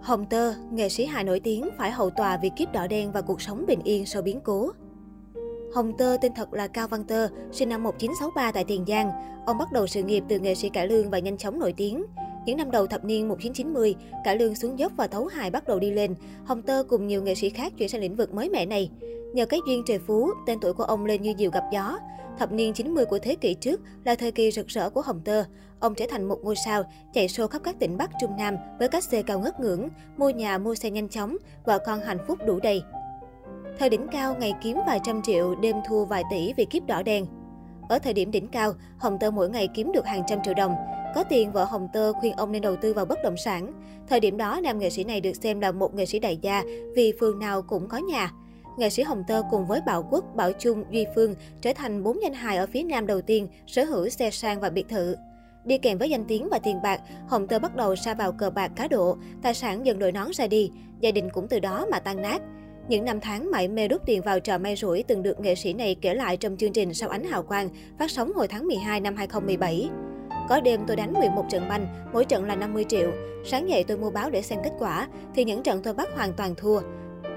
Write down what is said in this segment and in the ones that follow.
Hồng Tơ, nghệ sĩ hài nổi tiếng phải hầu tòa vì kiếp đỏ đen và cuộc sống bình yên sau biến cố. Hồng Tơ tên thật là Cao Văn Tơ, sinh năm 1963 tại Tiền Giang. Ông bắt đầu sự nghiệp từ nghệ sĩ cải lương và nhanh chóng nổi tiếng. Những năm đầu thập niên 1990, cải lương xuống dốc và thấu hài bắt đầu đi lên. Hồng Tơ cùng nhiều nghệ sĩ khác chuyển sang lĩnh vực mới mẻ này. Nhờ cái duyên trời phú, tên tuổi của ông lên như diều gặp gió. Thập niên 90 của thế kỷ trước là thời kỳ rực rỡ của Hồng Tơ. Ông trở thành một ngôi sao, chạy show khắp các tỉnh Bắc Trung Nam với cách xe cao ngất ngưỡng, mua nhà, mua xe nhanh chóng, vợ con hạnh phúc đủ đầy. Thời đỉnh cao, ngày kiếm vài trăm triệu, đêm thua vài tỷ vì kiếp đỏ đen. Ở thời điểm đỉnh cao, Hồng Tơ mỗi ngày kiếm được hàng trăm triệu đồng. Có tiền, vợ Hồng Tơ khuyên ông nên đầu tư vào bất động sản. Thời điểm đó, nam nghệ sĩ này được xem là một nghệ sĩ đại gia vì phường nào cũng có nhà nghệ sĩ Hồng Tơ cùng với Bảo Quốc, Bảo Trung, Duy Phương trở thành bốn danh hài ở phía Nam đầu tiên sở hữu xe sang và biệt thự. Đi kèm với danh tiếng và tiền bạc, Hồng Tơ bắt đầu sa vào cờ bạc cá độ, tài sản dần đội nón ra đi, gia đình cũng từ đó mà tan nát. Những năm tháng mải mê đút tiền vào trò may rủi từng được nghệ sĩ này kể lại trong chương trình Sau ánh hào quang, phát sóng hồi tháng 12 năm 2017. Có đêm tôi đánh 11 trận banh, mỗi trận là 50 triệu. Sáng dậy tôi mua báo để xem kết quả, thì những trận tôi bắt hoàn toàn thua.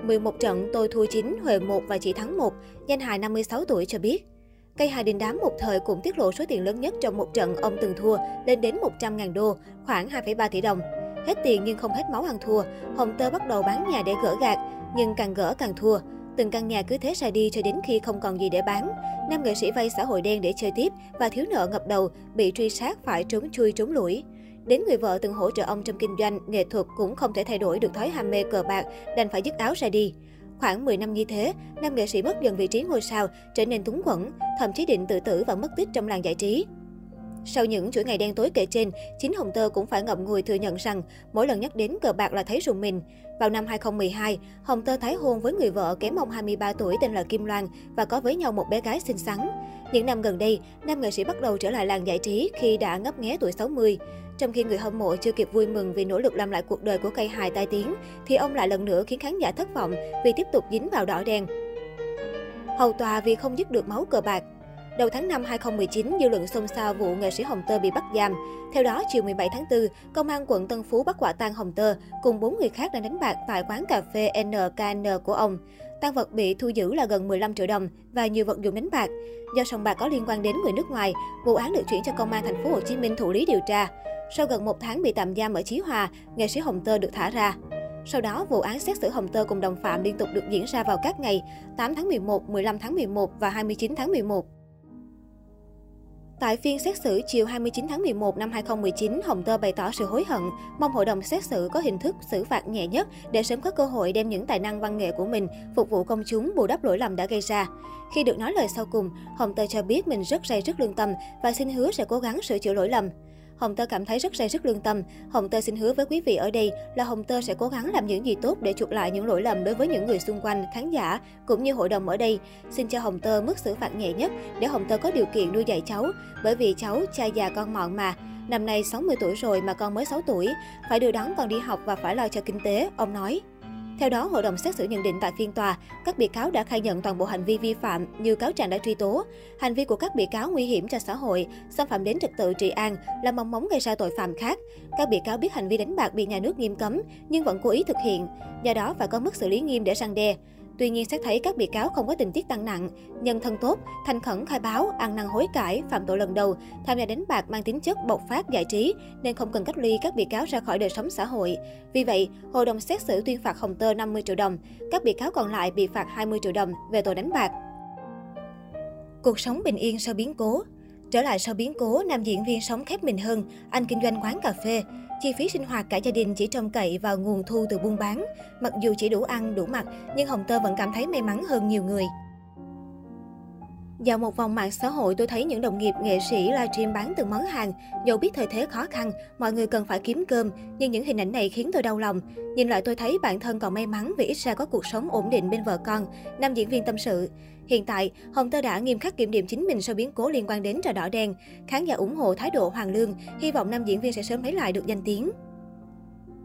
11 trận tôi thua 9, Huệ 1 và chỉ thắng 1, danh hài 56 tuổi cho biết. Cây hài đình đám một thời cũng tiết lộ số tiền lớn nhất trong một trận ông từng thua lên đến 100.000 đô, khoảng 2,3 tỷ đồng. Hết tiền nhưng không hết máu ăn thua, Hồng Tơ bắt đầu bán nhà để gỡ gạt, nhưng càng gỡ càng thua. Từng căn nhà cứ thế xài đi cho đến khi không còn gì để bán. Nam nghệ sĩ vay xã hội đen để chơi tiếp và thiếu nợ ngập đầu, bị truy sát phải trốn chui trốn lũi. Đến người vợ từng hỗ trợ ông trong kinh doanh, nghệ thuật cũng không thể thay đổi được thói ham mê cờ bạc, đành phải dứt áo ra đi. Khoảng 10 năm như thế, nam nghệ sĩ mất dần vị trí ngôi sao, trở nên túng quẫn, thậm chí định tự tử và mất tích trong làng giải trí. Sau những chuỗi ngày đen tối kể trên, chính Hồng Tơ cũng phải ngậm ngùi thừa nhận rằng mỗi lần nhắc đến cờ bạc là thấy rùng mình. Vào năm 2012, Hồng Tơ tái hôn với người vợ kém ông 23 tuổi tên là Kim Loan và có với nhau một bé gái xinh xắn. Những năm gần đây, nam nghệ sĩ bắt đầu trở lại làng giải trí khi đã ngấp nghé tuổi 60. Trong khi người hâm mộ chưa kịp vui mừng vì nỗ lực làm lại cuộc đời của cây hài tai tiếng, thì ông lại lần nữa khiến khán giả thất vọng vì tiếp tục dính vào đỏ đen. Hầu tòa vì không dứt được máu cờ bạc, Đầu tháng 5 2019, dư luận xôn xao vụ nghệ sĩ Hồng Tơ bị bắt giam. Theo đó, chiều 17 tháng 4, Công an quận Tân Phú bắt quả tang Hồng Tơ cùng 4 người khác đang đánh bạc tại quán cà phê NKN của ông. Tăng vật bị thu giữ là gần 15 triệu đồng và nhiều vật dụng đánh bạc. Do sòng bạc có liên quan đến người nước ngoài, vụ án được chuyển cho Công an thành phố Hồ Chí Minh thụ lý điều tra. Sau gần một tháng bị tạm giam ở Chí Hòa, nghệ sĩ Hồng Tơ được thả ra. Sau đó, vụ án xét xử Hồng Tơ cùng đồng phạm liên tục được diễn ra vào các ngày 8 tháng 11, 15 tháng 11 và 29 tháng 11. Tại phiên xét xử chiều 29 tháng 11 năm 2019, Hồng Tơ bày tỏ sự hối hận, mong hội đồng xét xử có hình thức xử phạt nhẹ nhất để sớm có cơ hội đem những tài năng văn nghệ của mình phục vụ công chúng bù đắp lỗi lầm đã gây ra. Khi được nói lời sau cùng, Hồng Tơ cho biết mình rất say rất lương tâm và xin hứa sẽ cố gắng sửa chữa lỗi lầm. Hồng Tơ cảm thấy rất say rất lương tâm. Hồng Tơ xin hứa với quý vị ở đây là Hồng Tơ sẽ cố gắng làm những gì tốt để chuộc lại những lỗi lầm đối với những người xung quanh, khán giả cũng như hội đồng ở đây. Xin cho Hồng Tơ mức xử phạt nhẹ nhất để Hồng Tơ có điều kiện nuôi dạy cháu, bởi vì cháu cha già con mọn mà. Năm nay 60 tuổi rồi mà con mới 6 tuổi, phải đưa đón con đi học và phải lo cho kinh tế, ông nói. Theo đó, hội đồng xét xử nhận định tại phiên tòa, các bị cáo đã khai nhận toàn bộ hành vi vi phạm như cáo trạng đã truy tố. Hành vi của các bị cáo nguy hiểm cho xã hội, xâm phạm đến trật tự trị an, là mong móng gây ra tội phạm khác. Các bị cáo biết hành vi đánh bạc bị nhà nước nghiêm cấm nhưng vẫn cố ý thực hiện, do đó phải có mức xử lý nghiêm để răng đe. Tuy nhiên xét thấy các bị cáo không có tình tiết tăng nặng, nhân thân tốt, thành khẩn khai báo, ăn năn hối cải, phạm tội lần đầu, tham gia đánh bạc mang tính chất bộc phát giải trí nên không cần cách ly các bị cáo ra khỏi đời sống xã hội. Vì vậy, hội đồng xét xử tuyên phạt Hồng Tơ 50 triệu đồng, các bị cáo còn lại bị phạt 20 triệu đồng về tội đánh bạc. Cuộc sống bình yên sau biến cố Trở lại sau biến cố, nam diễn viên sống khép mình hơn, anh kinh doanh quán cà phê. Chi phí sinh hoạt cả gia đình chỉ trông cậy vào nguồn thu từ buôn bán. Mặc dù chỉ đủ ăn, đủ mặc, nhưng Hồng Tơ vẫn cảm thấy may mắn hơn nhiều người. Dạo một vòng mạng xã hội, tôi thấy những đồng nghiệp nghệ sĩ livestream bán từng món hàng. Dẫu biết thời thế khó khăn, mọi người cần phải kiếm cơm, nhưng những hình ảnh này khiến tôi đau lòng. Nhìn lại tôi thấy bản thân còn may mắn vì ít ra có cuộc sống ổn định bên vợ con. Nam diễn viên tâm sự. Hiện tại, Hồng Tơ đã nghiêm khắc kiểm điểm chính mình sau biến cố liên quan đến trò đỏ đen. Khán giả ủng hộ thái độ hoàng lương, hy vọng nam diễn viên sẽ sớm lấy lại được danh tiếng.